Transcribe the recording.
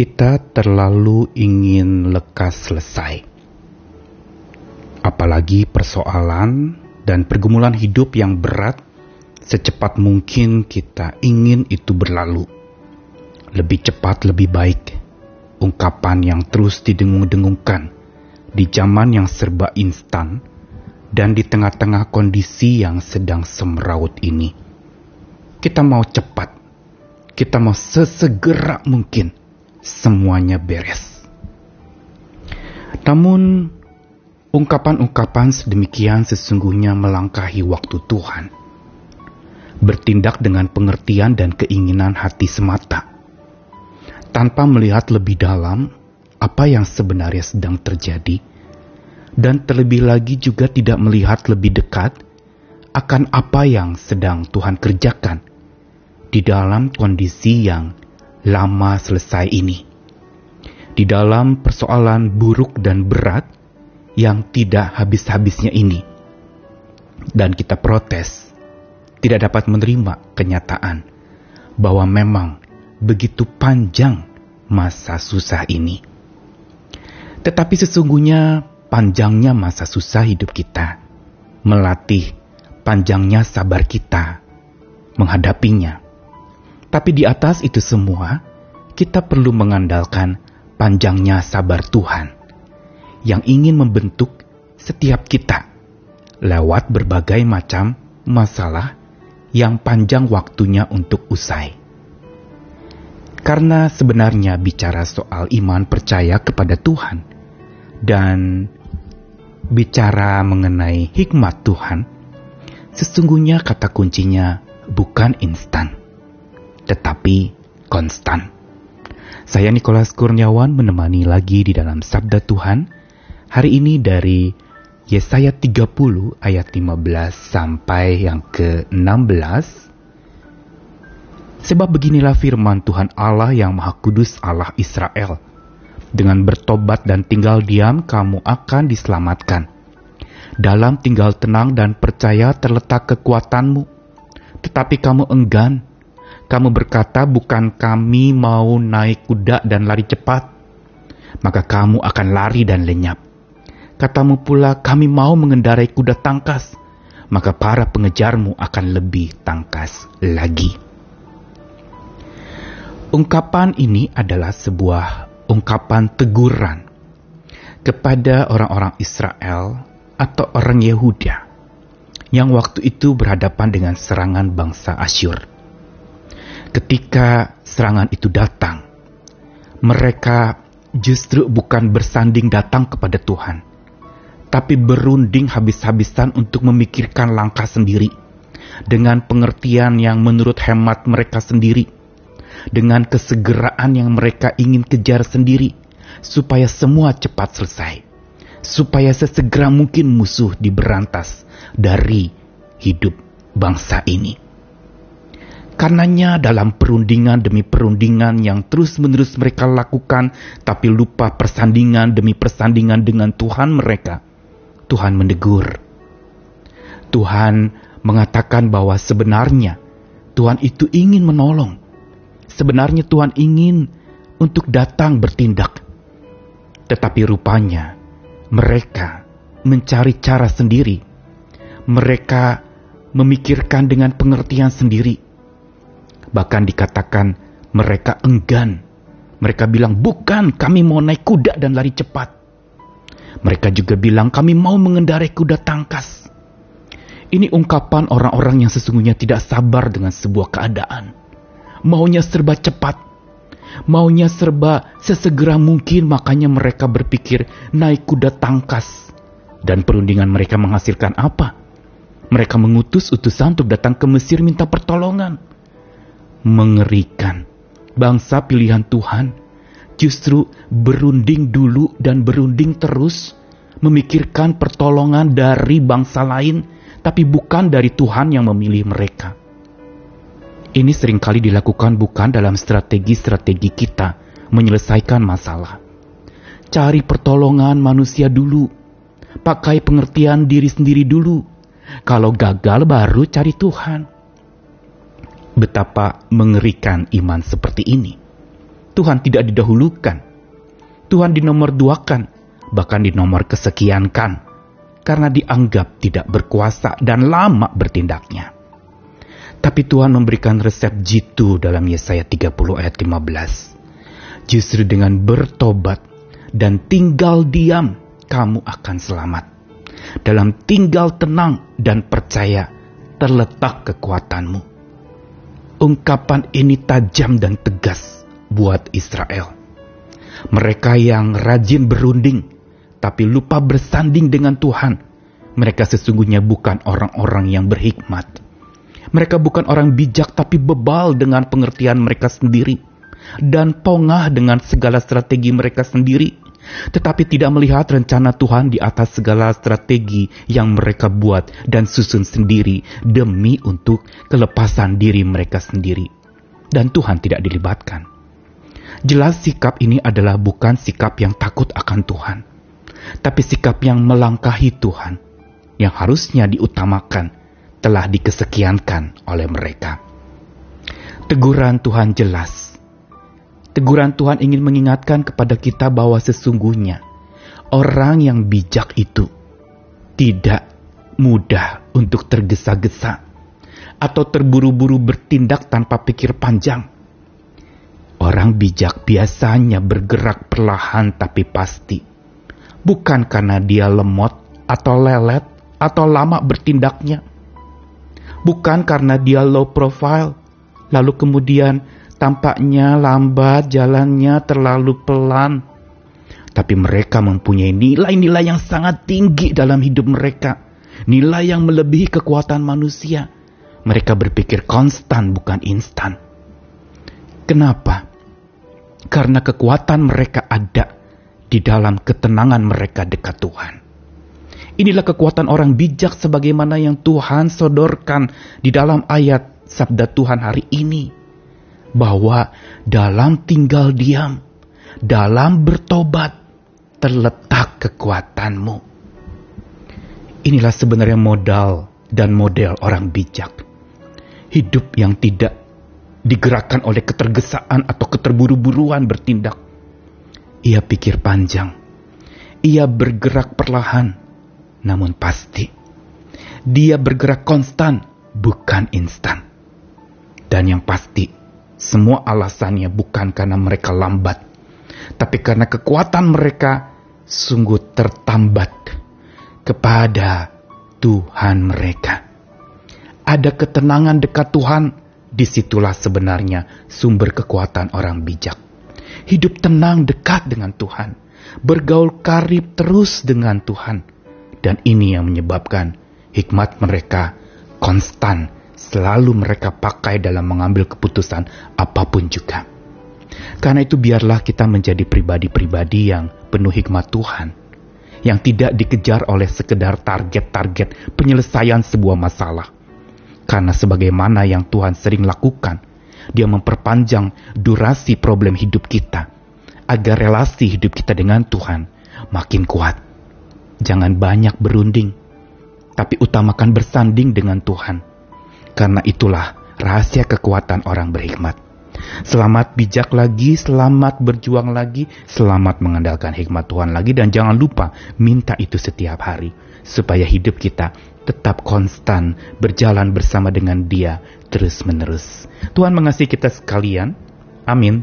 Kita terlalu ingin lekas selesai. Apalagi persoalan dan pergumulan hidup yang berat, secepat mungkin kita ingin itu berlalu. Lebih cepat, lebih baik. Ungkapan yang terus didengung-dengungkan di zaman yang serba instan dan di tengah-tengah kondisi yang sedang semeraut ini. Kita mau cepat, kita mau sesegera mungkin semuanya beres. Namun, ungkapan-ungkapan sedemikian sesungguhnya melangkahi waktu Tuhan. Bertindak dengan pengertian dan keinginan hati semata, tanpa melihat lebih dalam apa yang sebenarnya sedang terjadi, dan terlebih lagi juga tidak melihat lebih dekat akan apa yang sedang Tuhan kerjakan di dalam kondisi yang lama selesai ini. Di dalam persoalan buruk dan berat yang tidak habis-habisnya ini. Dan kita protes, tidak dapat menerima kenyataan bahwa memang begitu panjang masa susah ini. Tetapi sesungguhnya panjangnya masa susah hidup kita melatih panjangnya sabar kita menghadapinya tapi di atas itu semua, kita perlu mengandalkan panjangnya sabar Tuhan yang ingin membentuk setiap kita lewat berbagai macam masalah yang panjang waktunya untuk usai. Karena sebenarnya bicara soal iman percaya kepada Tuhan dan bicara mengenai hikmat Tuhan, sesungguhnya kata kuncinya bukan instan tetapi konstan. Saya Nikolas Kurniawan menemani lagi di dalam Sabda Tuhan hari ini dari Yesaya 30 ayat 15 sampai yang ke-16. Sebab beginilah firman Tuhan Allah yang Maha Kudus Allah Israel. Dengan bertobat dan tinggal diam kamu akan diselamatkan. Dalam tinggal tenang dan percaya terletak kekuatanmu. Tetapi kamu enggan kamu berkata, "Bukan kami mau naik kuda dan lari cepat, maka kamu akan lari dan lenyap." Katamu pula, "Kami mau mengendarai kuda tangkas, maka para pengejarmu akan lebih tangkas lagi." Ungkapan ini adalah sebuah ungkapan teguran kepada orang-orang Israel atau orang Yehuda yang waktu itu berhadapan dengan serangan bangsa Asyur ketika serangan itu datang, mereka justru bukan bersanding datang kepada Tuhan, tapi berunding habis-habisan untuk memikirkan langkah sendiri dengan pengertian yang menurut hemat mereka sendiri, dengan kesegeraan yang mereka ingin kejar sendiri, supaya semua cepat selesai, supaya sesegera mungkin musuh diberantas dari hidup bangsa ini. Karenanya dalam perundingan demi perundingan yang terus-menerus mereka lakukan, tapi lupa persandingan demi persandingan dengan Tuhan mereka, Tuhan menegur. Tuhan mengatakan bahwa sebenarnya Tuhan itu ingin menolong. Sebenarnya Tuhan ingin untuk datang bertindak. Tetapi rupanya mereka mencari cara sendiri. Mereka memikirkan dengan pengertian sendiri Bahkan dikatakan mereka enggan. Mereka bilang, bukan kami mau naik kuda dan lari cepat. Mereka juga bilang, kami mau mengendarai kuda tangkas. Ini ungkapan orang-orang yang sesungguhnya tidak sabar dengan sebuah keadaan. Maunya serba cepat. Maunya serba sesegera mungkin makanya mereka berpikir naik kuda tangkas. Dan perundingan mereka menghasilkan apa? Mereka mengutus utusan untuk datang ke Mesir minta pertolongan mengerikan. Bangsa pilihan Tuhan justru berunding dulu dan berunding terus memikirkan pertolongan dari bangsa lain, tapi bukan dari Tuhan yang memilih mereka. Ini sering kali dilakukan bukan dalam strategi-strategi kita menyelesaikan masalah. Cari pertolongan manusia dulu, pakai pengertian diri sendiri dulu. Kalau gagal baru cari Tuhan. Betapa mengerikan iman seperti ini. Tuhan tidak didahulukan. Tuhan dinomor duakan, bahkan dinomor kesekiankan, karena dianggap tidak berkuasa dan lama bertindaknya. Tapi Tuhan memberikan resep jitu dalam Yesaya 30 ayat 15. Justru dengan bertobat dan tinggal diam, kamu akan selamat. Dalam tinggal tenang dan percaya, terletak kekuatanmu. Ungkapan ini tajam dan tegas buat Israel. Mereka yang rajin berunding, tapi lupa bersanding dengan Tuhan. Mereka sesungguhnya bukan orang-orang yang berhikmat. Mereka bukan orang bijak, tapi bebal dengan pengertian mereka sendiri, dan pongah dengan segala strategi mereka sendiri tetapi tidak melihat rencana Tuhan di atas segala strategi yang mereka buat dan susun sendiri demi untuk kelepasan diri mereka sendiri. Dan Tuhan tidak dilibatkan. Jelas sikap ini adalah bukan sikap yang takut akan Tuhan, tapi sikap yang melangkahi Tuhan, yang harusnya diutamakan, telah dikesekiankan oleh mereka. Teguran Tuhan jelas Teguran Tuhan ingin mengingatkan kepada kita bahwa sesungguhnya orang yang bijak itu tidak mudah untuk tergesa-gesa atau terburu-buru bertindak tanpa pikir panjang. Orang bijak biasanya bergerak perlahan tapi pasti, bukan karena dia lemot atau lelet atau lama bertindaknya, bukan karena dia low profile, lalu kemudian Tampaknya lambat jalannya terlalu pelan. Tapi mereka mempunyai nilai-nilai yang sangat tinggi dalam hidup mereka. Nilai yang melebihi kekuatan manusia. Mereka berpikir konstan bukan instan. Kenapa? Karena kekuatan mereka ada di dalam ketenangan mereka dekat Tuhan. Inilah kekuatan orang bijak sebagaimana yang Tuhan sodorkan di dalam ayat sabda Tuhan hari ini bahwa dalam tinggal diam, dalam bertobat, terletak kekuatanmu. Inilah sebenarnya modal dan model orang bijak. Hidup yang tidak digerakkan oleh ketergesaan atau keterburu-buruan bertindak. Ia pikir panjang. Ia bergerak perlahan, namun pasti. Dia bergerak konstan, bukan instan. Dan yang pasti, semua alasannya bukan karena mereka lambat, tapi karena kekuatan mereka sungguh tertambat kepada Tuhan mereka. Ada ketenangan dekat Tuhan, di situlah sebenarnya sumber kekuatan orang bijak. Hidup tenang dekat dengan Tuhan, bergaul karib terus dengan Tuhan. Dan ini yang menyebabkan hikmat mereka konstan selalu mereka pakai dalam mengambil keputusan apa pun juga. Karena itu biarlah kita menjadi pribadi-pribadi yang penuh hikmat Tuhan. Yang tidak dikejar oleh sekedar target-target penyelesaian sebuah masalah. Karena sebagaimana yang Tuhan sering lakukan, dia memperpanjang durasi problem hidup kita. Agar relasi hidup kita dengan Tuhan makin kuat. Jangan banyak berunding, tapi utamakan bersanding dengan Tuhan karena itulah rahasia kekuatan orang berhikmat. Selamat bijak lagi, selamat berjuang lagi, selamat mengandalkan hikmat Tuhan lagi, dan jangan lupa minta itu setiap hari, supaya hidup kita tetap konstan berjalan bersama dengan Dia terus-menerus. Tuhan mengasihi kita sekalian. Amin.